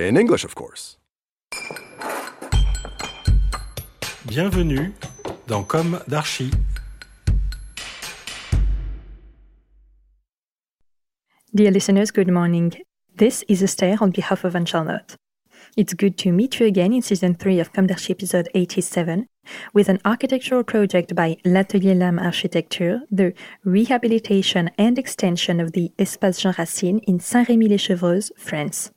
In English, of course. Bienvenue dans Com d'Archi. Dear listeners, good morning. This is Esther on behalf of Anne Charlotte. It's good to meet you again in season 3 of Com d'Archi episode 87 with an architectural project by L'Atelier Lame Architecture, the rehabilitation and extension of the Espace Jean Racine in Saint-Rémy-les-Chevreuses, France.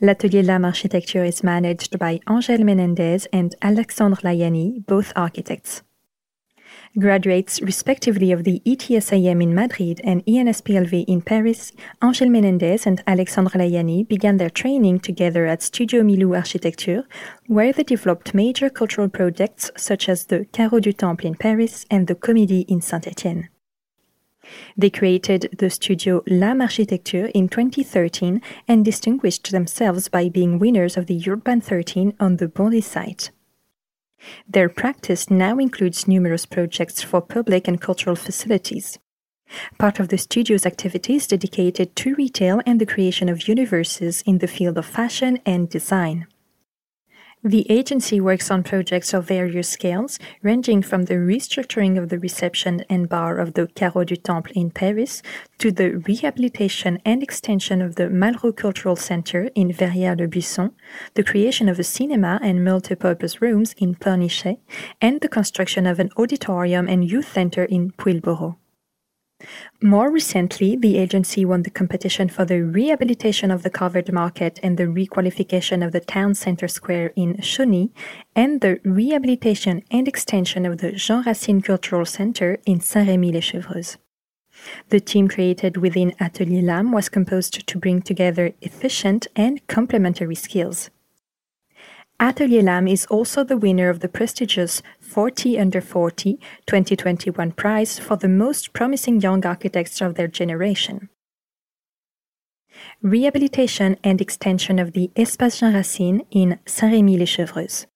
L'Atelier Lame Architecture is managed by Angel Menendez and Alexandre Layani, both architects. Graduates, respectively, of the ETSAM in Madrid and ENSAPLV in Paris, Angel Menendez and Alexandre Layani began their training together at Studio Milou Architecture, where they developed major cultural projects such as the Carreau du Temple in Paris and the Comédie in Saint-Étienne. They created the studio Lame Architecture in 2013 and distinguished themselves by being winners of the Europan 13 on the Bondy site. Their practice now includes numerous projects for public and cultural facilities. Part of the studio's activities dedicated to retail and the creation of universes in the field of fashion and design. The agency works on projects of various scales, ranging from the restructuring of the reception and bar of the Carreau du Temple in Paris to the rehabilitation and extension of the Malraux Cultural Center in Verrières-le-Buisson, the creation of a cinema and multipurpose rooms in Pornichet, and the construction of an auditorium and youth center in Puilboreau. More recently, the agency won the competition for the rehabilitation of the covered market and the requalification of the town center square in Chauny, and the rehabilitation and extension of the Jean Racine Cultural Center in Saint-Rémy-les-Chevreuses. The team created within Atelier Lam was composed to bring together efficient and complementary skills. Atelier Lam is also the winner of the prestigious 40 Under 40 2021 prize for the most promising young architects of their generation. Rehabilitation and extension of the Espace Jean Racine in Saint-Rémy-les-Chevreuses.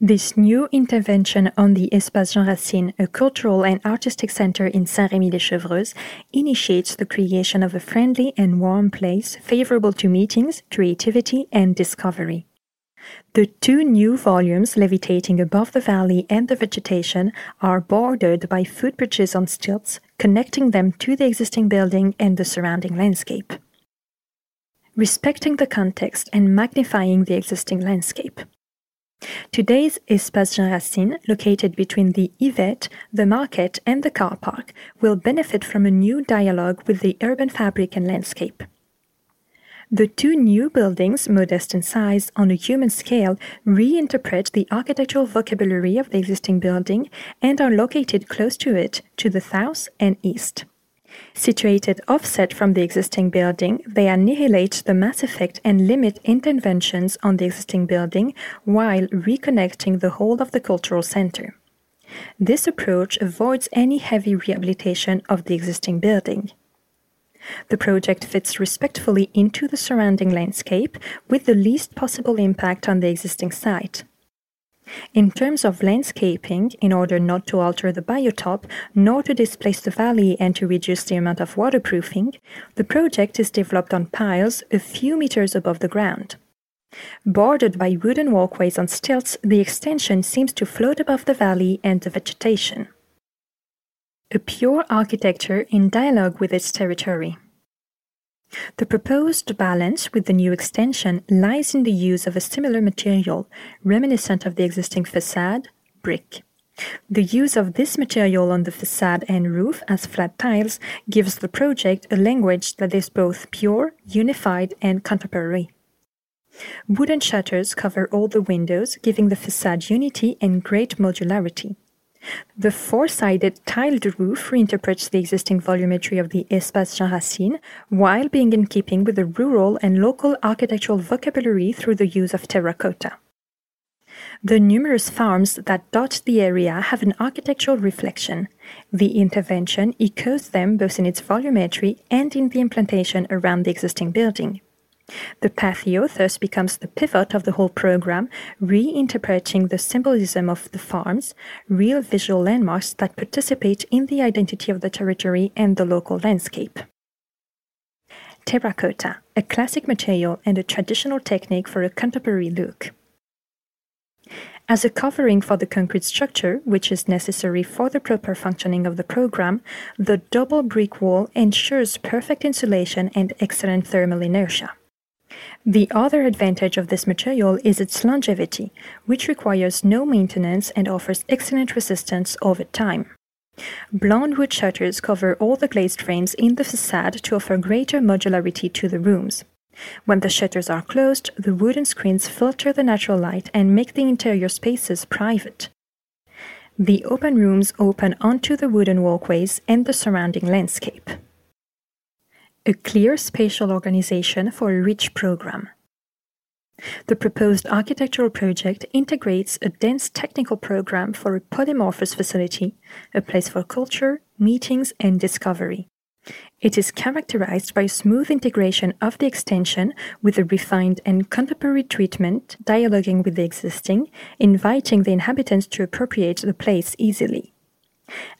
This new intervention on the Espace Jean Racine, a cultural and artistic center in Saint-Rémy-les-Chevreuses, initiates the creation of a friendly and warm place favorable to meetings, creativity, and discovery. The two new volumes levitating above the valley and the vegetation are bordered by footbridges on stilts, connecting them to the existing building and the surrounding landscape. Respecting the context and magnifying the existing landscape. Today's Espace Jean Racine, located between the Yvette, the market, and the car park, will benefit from a new dialogue with the urban fabric and landscape. The two new buildings, modest in size on a human scale, reinterpret the architectural vocabulary of the existing building and are located close to it, to the south and east. Situated offset from the existing building, they annihilate the mass effect and limit interventions on the existing building while reconnecting the whole of the cultural center. This approach avoids any heavy rehabilitation of the existing building. The project fits respectfully into the surrounding landscape with the least possible impact on the existing site. In terms of landscaping, in order not to alter the biotope, nor to displace the valley and to reduce the amount of waterproofing, the project is developed on piles a few meters above the ground. Bordered by wooden walkways on stilts, the extension seems to float above the valley and the vegetation. A pure architecture in dialogue with its territory. The proposed balance with the new extension lies in the use of a similar material, reminiscent of the existing facade, brick. The use of this material on the facade and roof as flat tiles gives the project a language that is both pure, unified, and contemporary. Wooden shutters cover all the windows, giving the facade unity and great modularity. The four-sided tiled roof reinterprets the existing volumetry of the Espace Jean Racine while being in keeping with the rural and local architectural vocabulary through the use of terracotta. The numerous farms that dot the area have an architectural reflection. The intervention echoes them both in its volumetry and in the implantation around the existing building. The patio thus becomes the pivot of the whole program, reinterpreting the symbolism of the farms, real visual landmarks that participate in the identity of the territory and the local landscape. Terracotta, a classic material and a traditional technique for a contemporary look. As a covering for the concrete structure, which is necessary for the proper functioning of the program, the double brick wall ensures perfect insulation and excellent thermal inertia. The other advantage of this material is its longevity, which requires no maintenance and offers excellent resistance over time. Blonde wood shutters cover all the glazed frames in the facade to offer greater modularity to the rooms. When the shutters are closed, the wooden screens filter the natural light and make the interior spaces private. The open rooms open onto the wooden walkways and the surrounding landscape a clear spatial organization for a rich program. The proposed architectural project integrates a dense technical program for a polymorphous facility, a place for culture, meetings, and discovery. It is characterized by a smooth integration of the extension with a refined and contemporary treatment, dialoguing with the existing, inviting the inhabitants to appropriate the place easily.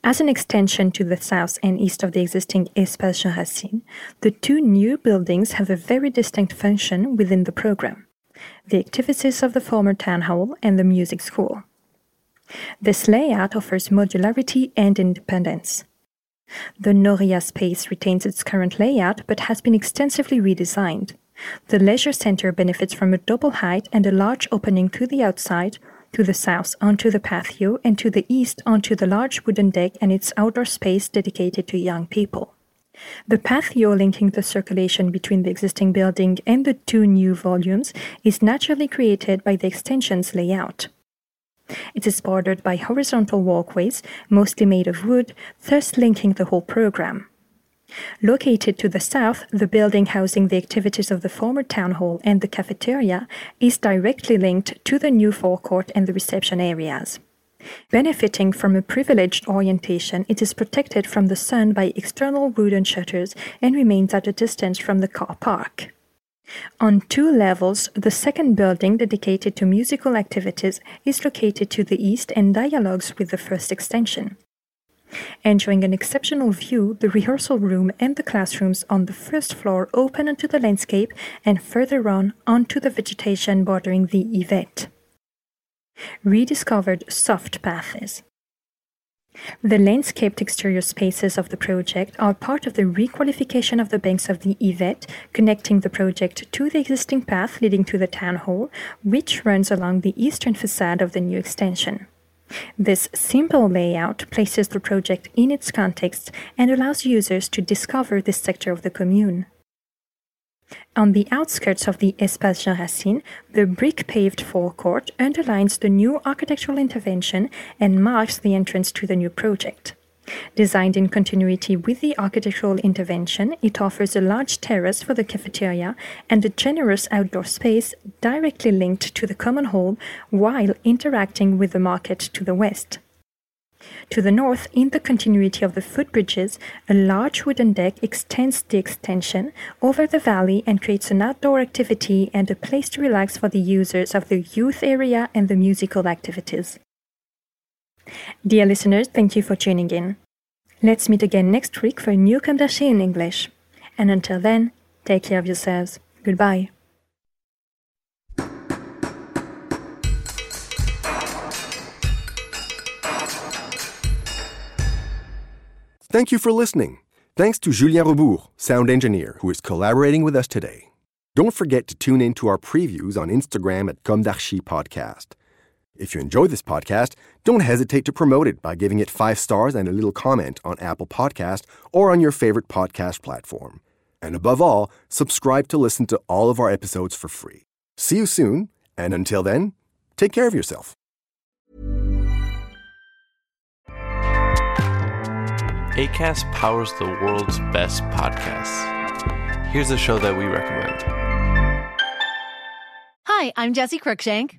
As an extension to the south and east of the existing Espace Jean Racine, the two new buildings have a very distinct function within the program the activities of the former town hall and the music school. This layout offers modularity and independence. The Noria space retains its current layout but has been extensively redesigned. The leisure center benefits from a double height and a large opening to the outside, to the south onto the patio, and to the east onto the large wooden deck and its outdoor space dedicated to young people. The patio linking the circulation between the existing building and the two new volumes is naturally created by the extension's layout. It is bordered by horizontal walkways, mostly made of wood, thus linking the whole program. Located to the south, the building housing the activities of the former town hall and the cafeteria is directly linked to the new forecourt and the reception areas. Benefiting from a privileged orientation, it is protected from the sun by external wooden shutters and remains at a distance from the car park. On two levels, the second building dedicated to musical activities is located to the east and dialogues with the first extension. Enjoying an exceptional view, the rehearsal room and the classrooms on the first floor open onto the landscape and further on onto the vegetation bordering the Yvette. Rediscovered soft paths. The landscaped exterior spaces of the project are part of the requalification of the banks of the Yvette, connecting the project to the existing path leading to the town hall, which runs along the eastern facade of the new extension. This simple layout places the project in its context and allows users to discover this sector of the commune. On the outskirts of the Espace Jean Racine, the brick paved forecourt underlines the new architectural intervention and marks the entrance to the new project. Designed in continuity with the architectural intervention, it offers a large terrace for the cafeteria and a generous outdoor space directly linked to the common hall while interacting with the market to the west. To the north, in the continuity of the footbridges, a large wooden deck extends the extension over the valley and creates an outdoor activity and a place to relax for the users of the youth area and the musical activities. Dear listeners, thank you for tuning in. Let's meet again next week for a new d'Archi in English. And until then, take care of yourselves. Goodbye. Thank you for listening. Thanks to Julien Rebours, sound engineer, who is collaborating with us today. Don't forget to tune in to our previews on Instagram at Comme Podcast. If you enjoy this podcast, don't hesitate to promote it by giving it five stars and a little comment on Apple Podcast or on your favorite podcast platform. And above all, subscribe to listen to all of our episodes for free. See you soon, and until then, take care of yourself. ACAST powers the world's best podcasts. Here's a show that we recommend. Hi, I'm Jesse Cruickshank.